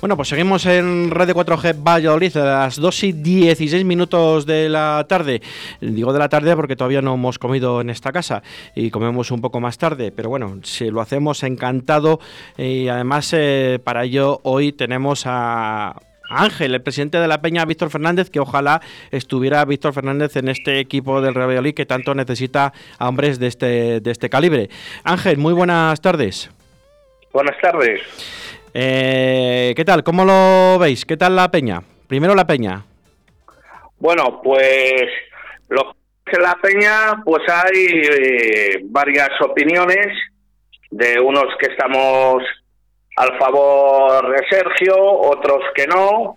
Bueno, pues seguimos en Red de 4G Valladolid a las 2 y 16 minutos de la tarde. Digo de la tarde porque todavía no hemos comido en esta casa y comemos un poco más tarde, pero bueno, si lo hacemos encantado y además eh, para ello hoy tenemos a Ángel, el presidente de la Peña, Víctor Fernández, que ojalá estuviera Víctor Fernández en este equipo del Real Valladolid que tanto necesita a hombres de este, de este calibre. Ángel, muy buenas tardes. Buenas tardes. Eh, ¿Qué tal? ¿Cómo lo veis? ¿Qué tal la peña? Primero la peña. Bueno, pues lo que la peña, pues hay eh, varias opiniones de unos que estamos al favor de Sergio, otros que no,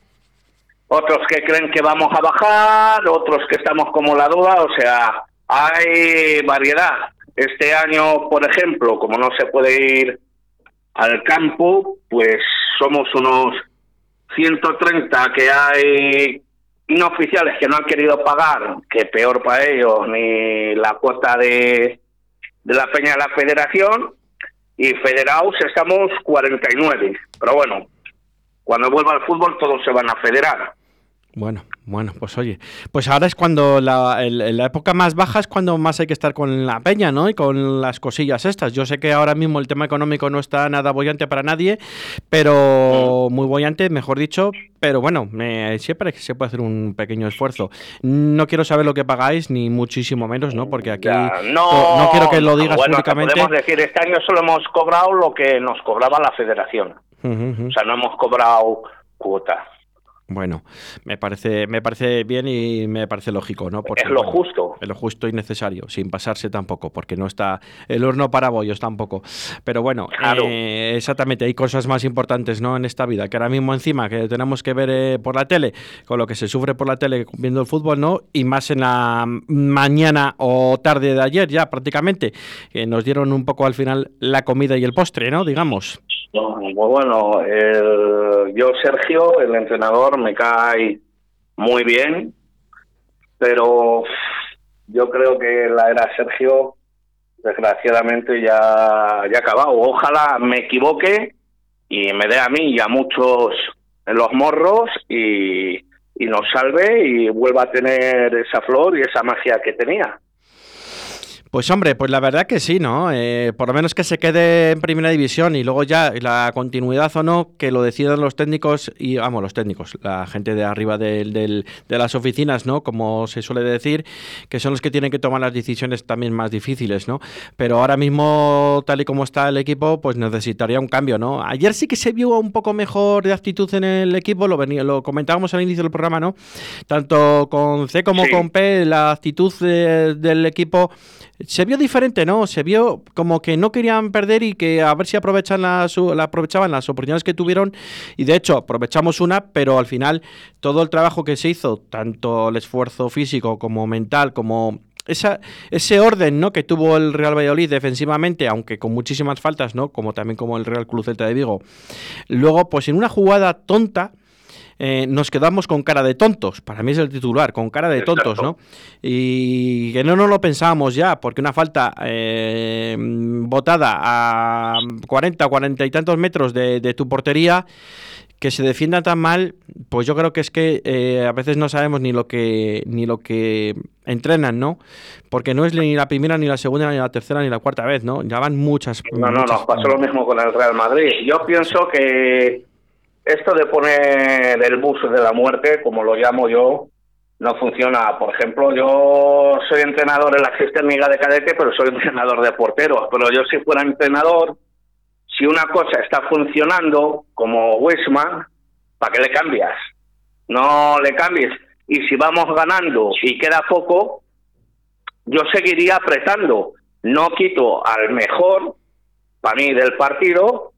otros que creen que vamos a bajar, otros que estamos como la duda, o sea, hay variedad. Este año, por ejemplo, como no se puede ir al campo, pues somos unos 130 que hay inoficiales que no han querido pagar, que peor para ellos, ni la cuota de, de la peña de la federación, y federados estamos 49. Pero bueno, cuando vuelva al fútbol todos se van a federar. Bueno, bueno, pues oye, pues ahora es cuando la, la época más baja es cuando más hay que estar con la peña, ¿no? Y con las cosillas estas. Yo sé que ahora mismo el tema económico no está nada bollante para nadie, pero muy bollante, mejor dicho, pero bueno, me, siempre se puede hacer un pequeño esfuerzo. No quiero saber lo que pagáis, ni muchísimo menos, ¿no? Porque aquí no, no, quiero que lo digas bueno, públicamente. Podemos decir, este año solo hemos cobrado lo que nos cobraba la federación. O sea, no hemos cobrado cuota. Bueno, me parece, me parece bien y me parece lógico, ¿no? Porque, es lo justo. Es lo justo y necesario, sin pasarse tampoco, porque no está el horno para bollos tampoco. Pero bueno, eh, exactamente, hay cosas más importantes, ¿no? En esta vida, que ahora mismo encima que tenemos que ver eh, por la tele, con lo que se sufre por la tele viendo el fútbol, ¿no? Y más en la mañana o tarde de ayer ya prácticamente, que nos dieron un poco al final la comida y el postre, ¿no? Digamos. Pues bueno, el, yo Sergio, el entrenador, me cae muy bien, pero yo creo que la era Sergio, desgraciadamente, ya, ya ha acabado. Ojalá me equivoque y me dé a mí y a muchos en los morros y, y nos salve y vuelva a tener esa flor y esa magia que tenía. Pues hombre, pues la verdad que sí, ¿no? Eh, por lo menos que se quede en primera división y luego ya la continuidad o no, que lo decidan los técnicos y, vamos, los técnicos, la gente de arriba del, de las oficinas, ¿no? Como se suele decir, que son los que tienen que tomar las decisiones también más difíciles, ¿no? Pero ahora mismo, tal y como está el equipo, pues necesitaría un cambio, ¿no? Ayer sí que se vio un poco mejor de actitud en el equipo, lo, venía, lo comentábamos al inicio del programa, ¿no? Tanto con C como con P, la actitud del equipo se vio diferente, ¿no? Se vio como que no querían perder y que a ver si aprovechan la, aprovechaban las oportunidades que tuvieron. Y de hecho, aprovechamos una, pero al final todo el trabajo que se hizo, tanto el esfuerzo físico como mental, como esa, ese orden ¿no? que tuvo el Real Valladolid defensivamente, aunque con muchísimas faltas, ¿no? como también como el Real Cruz de Vigo. Luego, pues en una jugada tonta, eh, nos quedamos con cara de tontos. Para mí es el titular, con cara de tontos, ¿no? Y que no nos lo pensábamos ya, porque una falta eh, botada a 40, 40 y tantos metros de, tu portería que se defienda tan mal, pues yo creo que es que eh, a veces no sabemos ni lo que ni lo que entrenan, ¿no? Porque no es ni la primera, ni la segunda, ni la tercera, ni la cuarta vez, ¿no? Ya van muchas. No, no, no, pasó lo mismo con el Real Madrid. Yo pienso que esto de poner el bus de la muerte, como lo llamo yo, no funciona. Por ejemplo, yo soy entrenador en la Cisterniga de cadete, pero soy entrenador de porteros. Pero yo si fuera entrenador, si una cosa está funcionando, como Wisman, ¿para qué le cambias? No le cambies. Y si vamos ganando y queda poco, yo seguiría apretando. No quito al mejor, para mí, del partido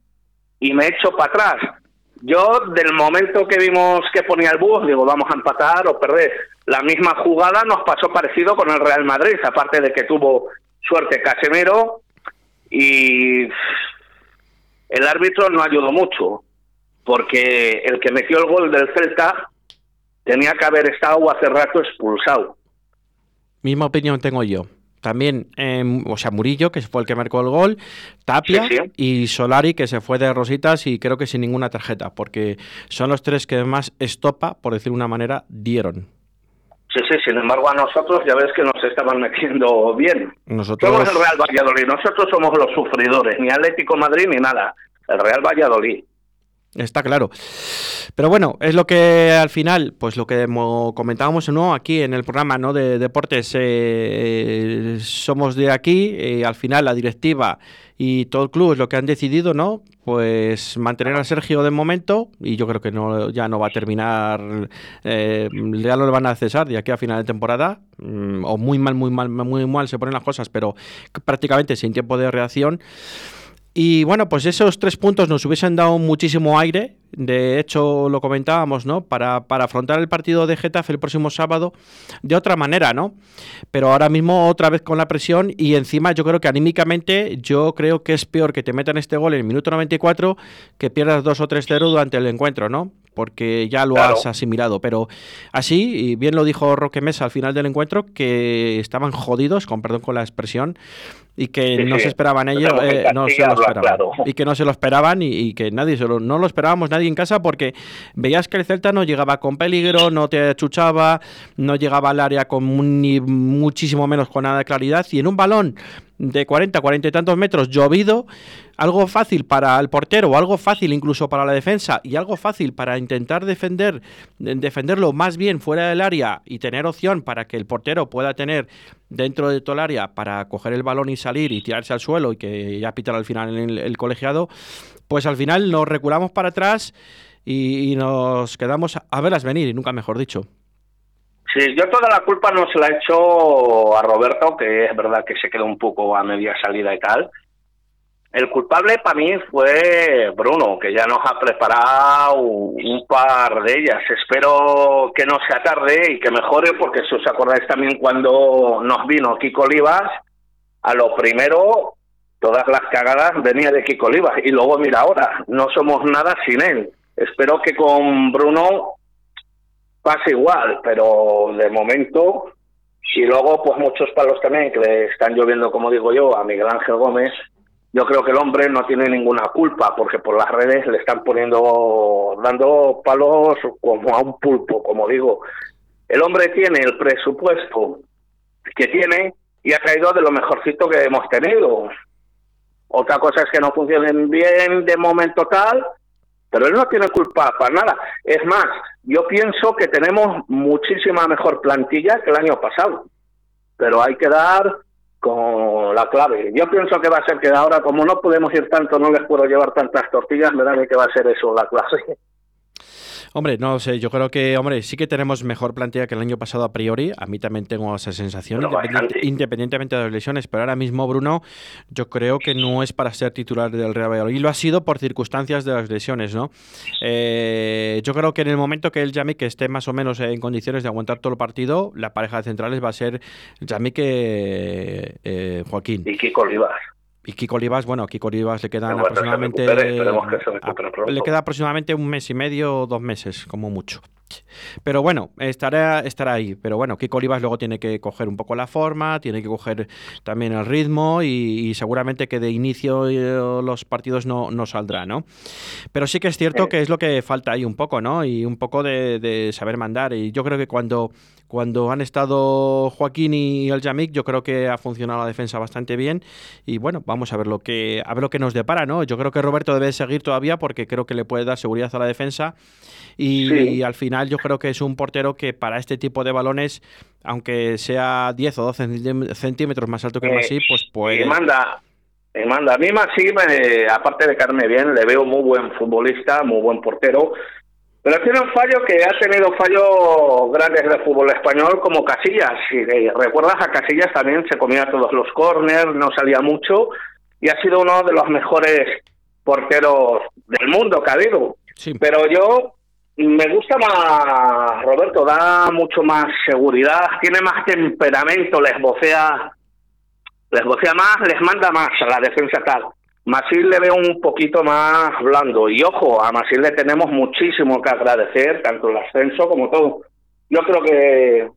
y me echo para atrás yo, del momento que vimos que ponía el bus, digo, vamos a empatar o perder. La misma jugada nos pasó parecido con el Real Madrid, aparte de que tuvo suerte Casemiro y el árbitro no ayudó mucho, porque el que metió el gol del Celta tenía que haber estado hace rato expulsado. Misma opinión tengo yo también, em, o sea, Murillo, que fue el que marcó el gol, Tapia y Solari, que se fue de rositas y creo que sin ninguna tarjeta, porque son los tres que más estopa, por decir una manera, dieron. Sí, sí, sin embargo a nosotros ya ves que nos estaban metiendo bien. Nosotros... Somos el Real Valladolid, nosotros somos los sufridores, ni Atlético Madrid ni nada, el Real Valladolid. Está claro. Pero bueno, es lo que al final, pues lo que comentábamos ¿no? aquí en el programa ¿no? de deportes, eh, somos de aquí, y al final la directiva y todo el club es lo que han decidido, ¿no? Pues mantener a Sergio de momento y yo creo que no ya no va a terminar, eh, ya no le van a cesar de aquí a final de temporada, mm, o muy mal, muy mal, muy mal se ponen las cosas, pero prácticamente sin tiempo de reacción. Y bueno, pues esos tres puntos nos hubiesen dado muchísimo aire. De hecho, lo comentábamos, ¿no? Para, para, afrontar el partido de Getafe el próximo sábado de otra manera, ¿no? Pero ahora mismo otra vez con la presión y encima yo creo que anímicamente yo creo que es peor que te metan este gol en el minuto 94 que pierdas 2 o 3-0 durante el encuentro, ¿no? Porque ya lo has asimilado. Pero así, y bien lo dijo Roque Mesa al final del encuentro, que estaban jodidos, con perdón con la expresión, y que no se esperaban ellos, eh, no se lo esperaban. Y que no se lo esperaban y, que nadie se lo, no lo esperábamos nadie en casa porque veías que el Celta no llegaba con peligro, no te achuchaba, no llegaba al área con ni muchísimo menos con nada de claridad y en un balón de 40, 40 y tantos metros llovido, algo fácil para el portero, algo fácil incluso para la defensa y algo fácil para intentar defender defenderlo más bien fuera del área y tener opción para que el portero pueda tener dentro de todo el área para coger el balón y salir y tirarse al suelo y que ya pitar al final el, el colegiado, pues al final nos reculamos para atrás y, y nos quedamos a verlas venir y nunca mejor dicho. Sí, yo toda la culpa no se la he hecho a Roberto, que es verdad que se quedó un poco a media salida y tal. El culpable para mí fue Bruno, que ya nos ha preparado un par de ellas. Espero que no sea tarde y que mejore, porque si os acordáis también cuando nos vino Kiko Olivas, a lo primero todas las cagadas venía de Kiko Olivas. Y luego mira ahora, no somos nada sin él. Espero que con Bruno pasa igual, pero de momento, y luego pues muchos palos también que le están lloviendo, como digo yo, a Miguel Ángel Gómez, yo creo que el hombre no tiene ninguna culpa, porque por las redes le están poniendo, dando palos como a un pulpo, como digo. El hombre tiene el presupuesto que tiene y ha caído de lo mejorcito que hemos tenido. Otra cosa es que no funcionen bien de momento tal, pero él no tiene culpa para nada. Es más, yo pienso que tenemos muchísima mejor plantilla que el año pasado, pero hay que dar con la clave. Yo pienso que va a ser que ahora, como no podemos ir tanto, no les puedo llevar tantas tortillas, me da que va a ser eso la clave. Hombre, no sé, yo creo que, hombre, sí que tenemos mejor plantilla que el año pasado a priori. A mí también tengo esa sensación, independientemente de las lesiones. Pero ahora mismo, Bruno, yo creo que no es para ser titular del Real Valladolid. Y lo ha sido por circunstancias de las lesiones, ¿no? Eh, yo creo que en el momento que el Yami que esté más o menos en condiciones de aguantar todo el partido, la pareja de centrales va a ser Yami que eh, Joaquín. Y Kiko Olivas. Y Kiko Olivas, bueno, a Kiko Olivas le quedan aproximadamente. le queda aproximadamente un mes y medio o dos meses, como mucho. Pero bueno, estará, estará ahí. Pero bueno, Kiko Olivas luego tiene que coger un poco la forma, tiene que coger también el ritmo y, seguramente que de inicio eh, los partidos no, no saldrá, ¿no? Pero sí que es cierto que es lo que falta ahí un poco, ¿no? Y un poco de, de saber mandar. Y yo creo que cuando cuando han estado Joaquín y el Yamik, yo creo que ha funcionado la defensa bastante bien. Y bueno, vamos a ver lo que, a ver lo que nos depara, ¿no? Yo creo que Roberto debe seguir todavía porque creo que le puede dar seguridad a la defensa. Y, al final yo creo que es un portero que para este tipo de balones, aunque sea 10 o 12 centímetros más alto que Masí, pues puede... Y manda, y manda. A mí Masí, aparte de carne bien, le veo muy buen futbolista, muy buen portero. Pero tiene un fallo que ha tenido fallos grandes del fútbol español como Casillas. Si recuerdas a Casillas también se comía todos los corners, no salía mucho y ha sido uno de los mejores porteros del mundo que ha habido. Pero yo me gusta más, Roberto, da mucho más seguridad, tiene más temperamento, les vocea, les vocea más, les manda más a la defensa tal. Masil le veo un poquito más blando. Y ojo, a Masil le tenemos muchísimo que agradecer, tanto el ascenso como todo. Yo creo que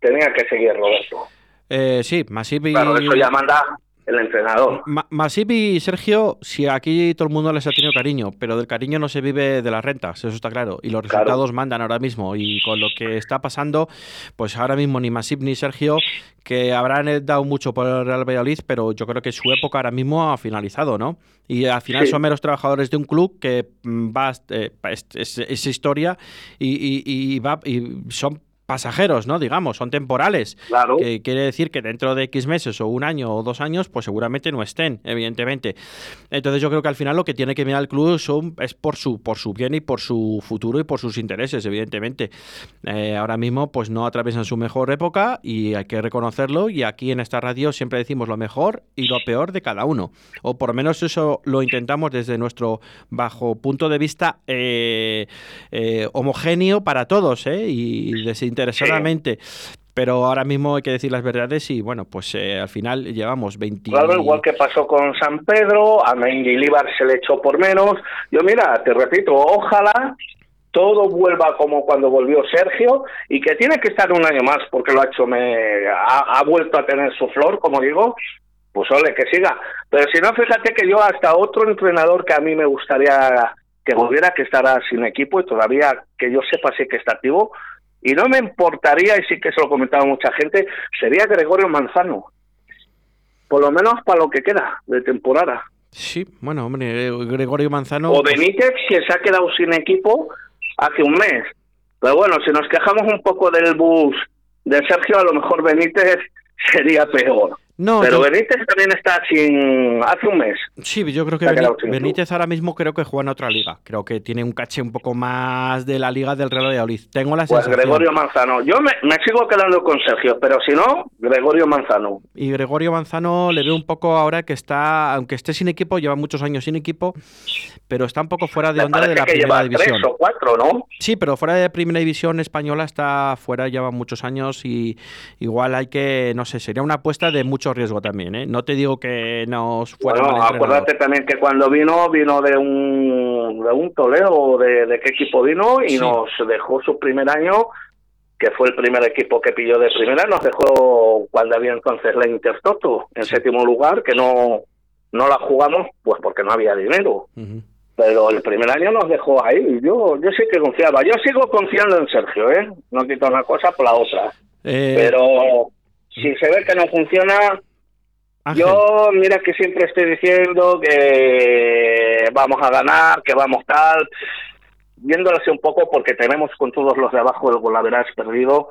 tenía que seguir Roberto. Eh, sí, Masip y... Claro, eso ya manda el entrenador. Masip y Sergio, si aquí todo el mundo les ha tenido cariño, pero del cariño no se vive de las rentas, eso está claro. Y los resultados mandan ahora mismo. Y con lo que está pasando, pues ahora mismo ni Masip ni Sergio, que habrán dado mucho por el Real Valladolid, pero yo creo que su época ahora mismo ha finalizado, ¿no? Y al final son meros trabajadores de un club que mm, va, eh, es, es, historia y, y, va, y son pasajeros, ¿no? Digamos, son temporales. Claro. Que quiere decir que dentro de X meses o un año o dos años, pues seguramente no estén, evidentemente. Entonces yo creo que al final lo que tiene que mirar el club son, es por su, por su bien y por su futuro y por sus intereses, evidentemente. Eh, ahora mismo, pues no atraviesan su mejor época y hay que reconocerlo. Y aquí en esta radio siempre decimos lo mejor y lo peor de cada uno. O por lo menos eso lo intentamos desde nuestro bajo punto de vista eh, eh, homogéneo para todos, ¿eh? Y desinteresado interesadamente. Pero ahora mismo hay que decir las verdades y bueno, pues eh, al final llevamos 20... Claro, igual que pasó con San Pedro, a Líbar se le echó por menos. Yo mira, te repito, ojalá todo vuelva como cuando volvió Sergio y que tiene que estar un año más porque lo ha hecho, me ha, vuelto a tener su flor, como digo, pues ole, que siga. Pero si no, fíjate que yo hasta otro entrenador que a mí me gustaría que volviera, que estará sin equipo y todavía que yo sepa si que está activo, y no me importaría, y sí que se lo comentaba mucha gente, sería Gregorio Manzano. Por lo menos para lo que queda de temporada. Sí, bueno, hombre, Gregorio Manzano. O Benítez, si se ha quedado sin equipo hace un mes. Pero bueno, si nos quejamos un poco del bus de Sergio, a lo mejor Benítez sería peor. No, pero Benítez también está sin hace un mes. Sí, yo creo que Benítez, ahora mismo creo que juega en otra liga. Creo que tiene un caché un poco más de la liga del Real Valladolid. Tengo la pues Gregorio Manzano. Yo me, sigo quedando con Sergio, pero si no, Gregorio Manzano. Y Gregorio Manzano le veo un poco ahora que está, aunque esté sin equipo, lleva muchos años sin equipo, pero está un poco fuera de onda de la primera división. o cuatro, ¿no? Sí, pero fuera de primera división española está fuera, lleva muchos años y igual hay que, no sé, sería una apuesta de mucho riesgo también, ¿eh? No te digo que nos fuera bueno, acuérdate también que cuando vino, vino de un, de un Toledo, de, de qué equipo vino, y nos dejó su primer año, que fue el primer equipo que pilló de primera, nos dejó cuando había entonces la Intertoto, en séptimo lugar, que no, no la jugamos, pues porque no había dinero. Pero el primer año nos dejó ahí. Yo, yo sí que confiaba. Yo sigo confiando en Sergio, ¿eh? No quito una cosa por la otra. Eh, Pero si se ve que no funciona, yo, mira que siempre estoy diciendo que vamos a ganar, que vamos tal, viéndolo así un poco porque tenemos con todos los de abajo el golaveras perdido.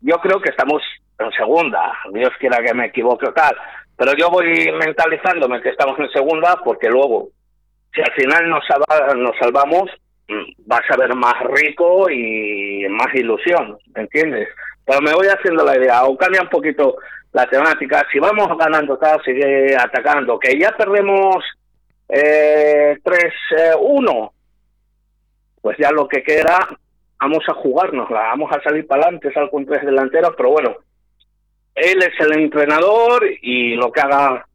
Yo creo que estamos en segunda, Dios quiera que me equivoque o tal, pero yo voy mentalizándome que estamos en segunda porque luego, si al final nos, nos salvamos, mm, vas a ver más rico y más ilusión, ¿entiendes? Pero me voy haciendo la idea, o cambia un poquito la temática, si vamos ganando tal, sigue atacando, que ya perdemos eh, 3-1, pues ya lo que queda, vamos a jugárnosla, vamos a salir para adelante, sal con tres delanteros, pero bueno, él es el entrenador y lo que haga,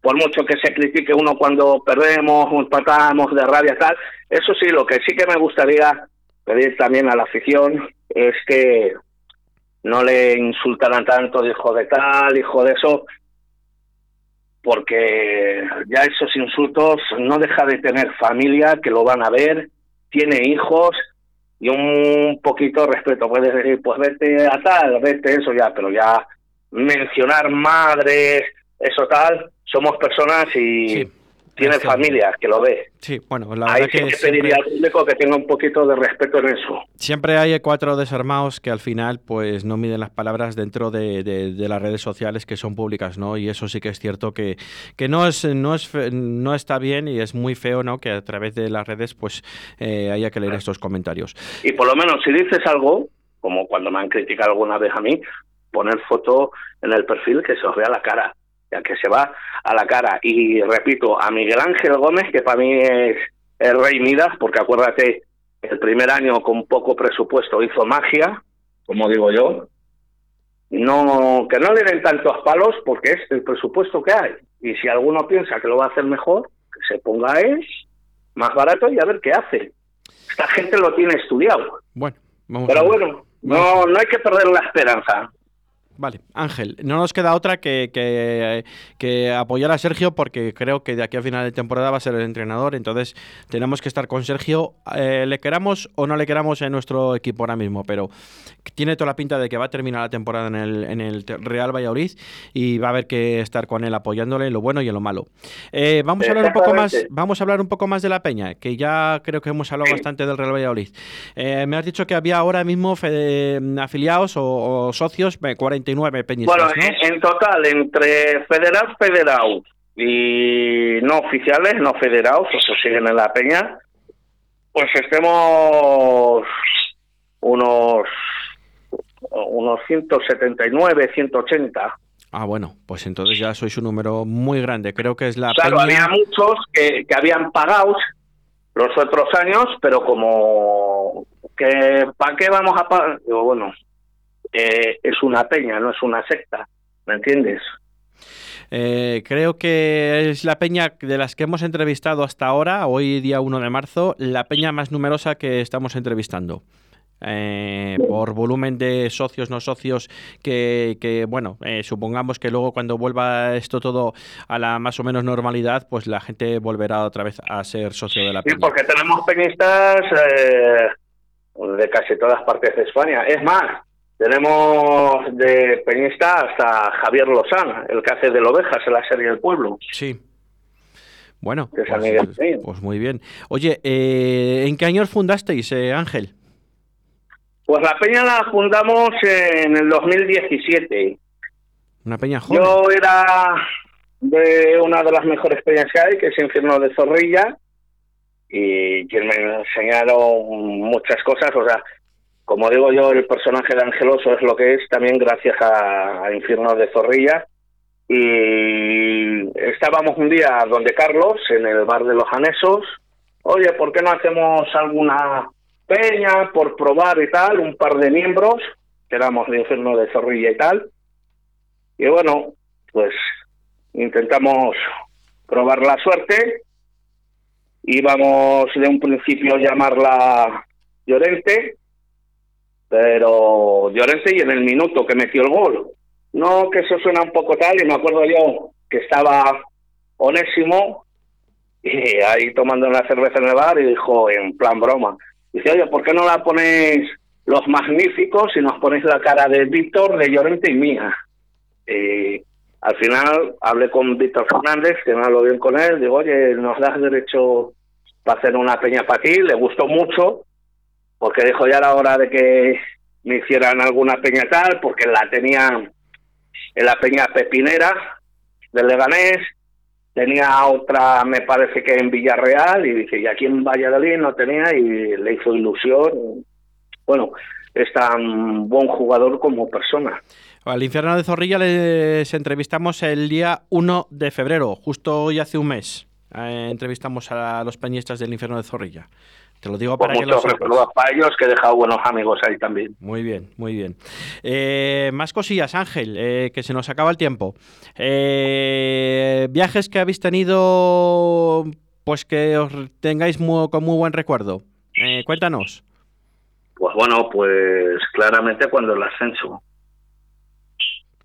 por mucho que se critique uno cuando perdemos, empatamos de rabia tal, eso sí, lo que sí que me gustaría pedir también a la afición es que no le insultaran tanto hijo de tal, hijo de eso, porque ya esos insultos no deja de tener familia, que lo van a ver, tiene hijos y un poquito de respeto. Puedes decir, pues vete a tal, vete eso ya, pero ya mencionar madres, eso tal, somos personas y tiene familia que lo ve. Sí, bueno, la verdad que, pediría al público que tenga un poquito de respeto en eso. Siempre hay cuatro desarmados que al final pues no miden las palabras dentro de, las redes sociales que son públicas, ¿no? Y eso sí que es cierto que, que no es no es no está bien y es muy feo, ¿no? Que a través de las redes pues eh, haya que leer estos comentarios. Y por lo menos si dices algo, como cuando me han criticado alguna vez a mí, poner foto en el perfil que se os vea la cara que se va a la cara. Y repito, a Miguel Ángel Gómez, que para mí es el rey Midas, porque acuérdate, el primer año con poco presupuesto hizo magia, como digo yo. No, que no le den tantos palos porque es el presupuesto que hay. Y si alguno piensa que lo va a hacer mejor, que se ponga él más barato y a ver qué hace. Esta gente lo tiene estudiado. Bueno, Pero bueno, no, no hay que perder la esperanza. Vale, Ángel, no nos queda otra que, que, apoyar a Sergio porque creo que de aquí a final de temporada va a ser el entrenador, entonces tenemos que estar con Sergio, eh, le queramos o no le queramos en nuestro equipo ahora mismo, pero tiene toda la pinta de que va a terminar la temporada en el, en el Real Valladolid y va a haber que estar con él apoyándole en lo bueno y en lo malo. Eh, vamos a hablar un poco más, vamos a hablar un poco más de la Peña, que ya creo que hemos hablado bastante del Real Valladolid. Eh, me has dicho que había ahora mismo afiliados o, socios 40 bueno, en, total, entre federal, federados y no oficiales, no federados, eso siguen en la peña, pues estemos unos unos 179, 180. Ah, bueno, pues entonces ya sois un número muy grande. Creo que es la Claro, había muchos que, que habían pagado los otros años, pero como que ¿para qué vamos a pagar? Digo, bueno, eh, es una peña, no es una secta, ¿me entiendes? Eh, creo que es la peña de las que hemos entrevistado hasta ahora, hoy día 1 de marzo, la peña más numerosa que estamos entrevistando. Eh, por volumen de socios, no socios, que, bueno, supongamos que luego cuando vuelva esto todo a la más o menos normalidad, pues la gente volverá otra vez a ser socio de la peña. Sí, porque tenemos peñistas de casi todas partes de España. Es más, tenemos de Peñista hasta Javier Lozán, el que hace de ovejas en la serie del pueblo. Sí. Bueno, pues, pues, muy bien. Oye, eh, ¿en qué años fundasteis, eh, Ángel? Pues la peña la fundamos en el 2017. Una peña joven. Yo era de una de las mejores peñas que hay, que es Infierno de Zorrilla, y quien me enseñaron muchas cosas, o sea, como digo yo, el personaje de Angeloso es lo que es también gracias a, Infierno de Zorrilla. Y estábamos un día donde Carlos, en el bar de los Anesos. Oye, ¿por qué no hacemos alguna peña por probar y tal? Un par de miembros, que éramos de Infierno de Zorrilla y tal. Y bueno, pues intentamos probar la suerte. Íbamos de un principio a llamarla Llorente, pero Llorente y en el minuto que metió el gol. No, que eso suena un poco tal, y me acuerdo yo que estaba Onésimo y ahí tomando una cerveza en el bar y dijo en plan broma, dice, oye, ¿por qué no la ponéis los magníficos y nos ponéis la cara de Víctor, de Llorente y mía? Y al final hablé con Víctor Fernández, que me hablo bien con él, digo, oye, nos das derecho para hacer una peña para ti, le gustó mucho, porque dijo ya la hora de que me hicieran alguna peña tal, porque la tenía en la peña Pepinera del Leganés, tenía otra, me parece que en Villarreal, y dije, y aquí en Valladolid no tenía, y le hizo ilusión. Bueno, es tan buen jugador como persona. Al infierno de Zorrilla les entrevistamos el día 1 de febrero, justo hoy hace un mes. Eh, entrevistamos a los peñistas del infierno de Zorrilla. Te lo digo para que lo sepas. para ellos que he dejado buenos amigos ahí también. Muy bien, muy bien. Eh, más cosillas, Ángel, eh, que se nos acaba el tiempo. Eh, viajes que habéis tenido, pues que os tengáis con muy buen recuerdo. cuéntanos. Pues bueno, pues claramente cuando el ascenso.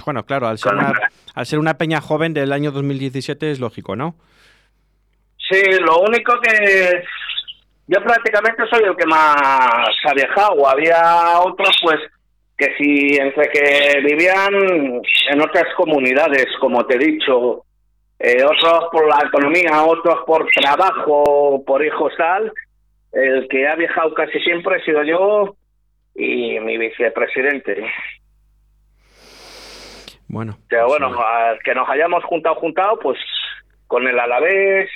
Bueno, claro, al ser, una, al ser una peña joven del año 2017 es lógico, ¿no? Sí, lo único que yo prácticamente soy el que más ha viajado. Había otros, pues, que si entre que vivían en otras comunidades, como te he dicho, eh, otros por la economía, otros por trabajo, por hijos tal, el que ha viajado casi siempre he sido yo y mi vicepresidente. Bueno. Pero bueno, que nos hayamos juntado, juntado, pues con el Alavés,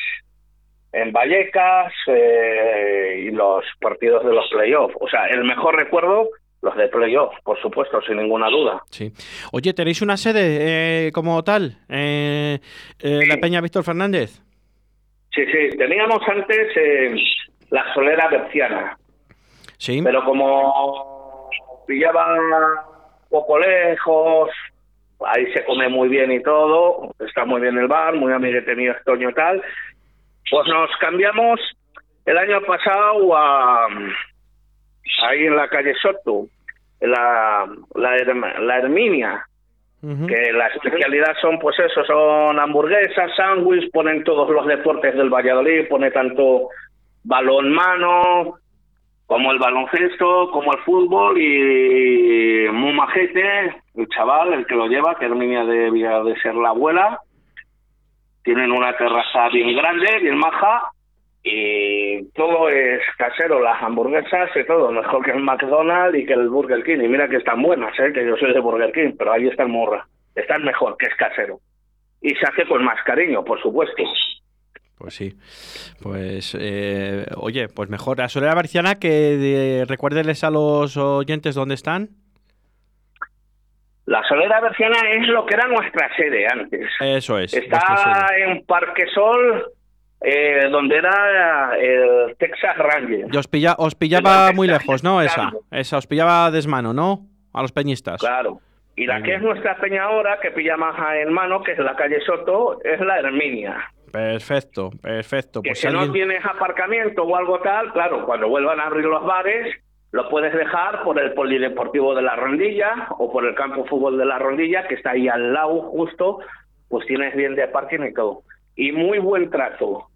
en Vallecas eh, y los partidos de los playoffs. O sea, el mejor recuerdo, los de playoff, por supuesto, sin ninguna duda. Sí. Oye, ¿tenéis una sede eh, como tal? Eh, ¿La Peña Víctor Fernández? Sí, sí. Teníamos antes la solera berciana. Sí. Pero como pillaban poco lejos, ahí se come muy bien y todo, está muy bien el bar, muy amiguete mío Estoño tal, pues nos cambiamos el año pasado a ahí en la calle Soto, la, la, la Herminia, que la especialidad son, pues eso, son hamburguesas, sándwiches, ponen todos los deportes del Valladolid, pone tanto balón mano, como el baloncesto, como el fútbol y muy majete, el chaval, el que lo lleva, que Herminia debía de ser la abuela. Tienen una terraza bien grande, bien maja y todo es casero, las hamburguesas y todo, mejor que el McDonald's y que el Burger King. Y mira que están buenas, ¿eh? que yo soy de Burger King, pero ahí está el morra. Están mejor, que es casero. Y se hace con más cariño, por supuesto. Pues sí. Pues, eh, oye, pues mejor. A Solera Barciana, que recuérdeles a los oyentes dónde están. La Solera Berciana es lo que era nuestra sede antes. Eso es. Está en Parque Sol, eh, donde era el Texas Ranger. Y os, os pillaba muy lejos, ¿no? Esa, esa, os pillaba desmano, ¿no? A los peñistas. Claro. Y la que es nuestra peña ahora, que pilla más en mano, que es la calle Soto, es la Herminia. Perfecto, perfecto. Que pues si no tienes aparcamiento o algo tal, claro, cuando vuelvan a abrir los bares, lo puedes dejar por el polideportivo de la Rondilla o por el campo de fútbol de la Rondilla, que está ahí al lado justo, pues tienes bien de parking y todo. Y muy buen trato.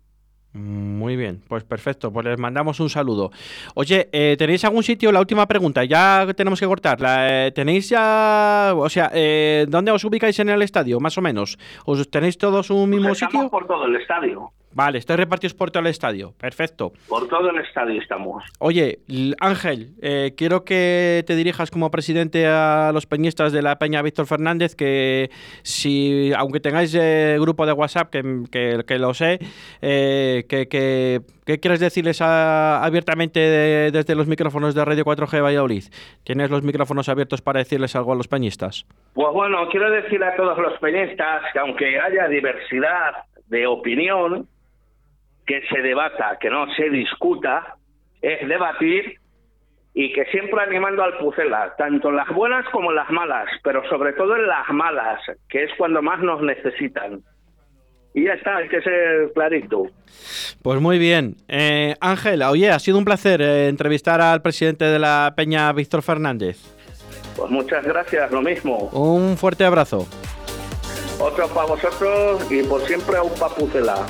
Muy bien, pues perfecto, pues les mandamos un saludo. Oye, eh, ¿tenéis algún sitio? La última pregunta, ya tenemos que cortar. Eh, ¿Tenéis ya, o sea, eh, dónde os ubicáis en el estadio, más o menos? ¿Os tenéis todos un mismo pues sitio? por todo el estadio. Vale, estáis repartidos por todo el estadio. Perfecto. Por todo el estadio estamos. Oye, Ángel, eh, quiero que te dirijas como presidente a los peñistas de la Peña Víctor Fernández, que si, aunque tengáis eh, grupo de WhatsApp, que, que, lo sé, eh, que, que, ¿qué quieres decirles abiertamente desde los micrófonos de Radio 4G Valladolid? ¿Tienes los micrófonos abiertos para decirles algo a los peñistas? Pues bueno, quiero decir a todos los peñistas que aunque haya diversidad de opinión, que se debata, que no se discuta, es debatir y que siempre animando al Pucela, tanto en las buenas como en las malas, pero sobre todo en las malas, que es cuando más nos necesitan. Y ya está, hay que ser clarito. Pues muy bien. Eh, Ángela, oye, ha sido un placer eh, entrevistar al presidente de la Peña, Víctor Fernández. Pues muchas gracias, lo mismo. Un fuerte abrazo. Otro para vosotros y por siempre a un papucela.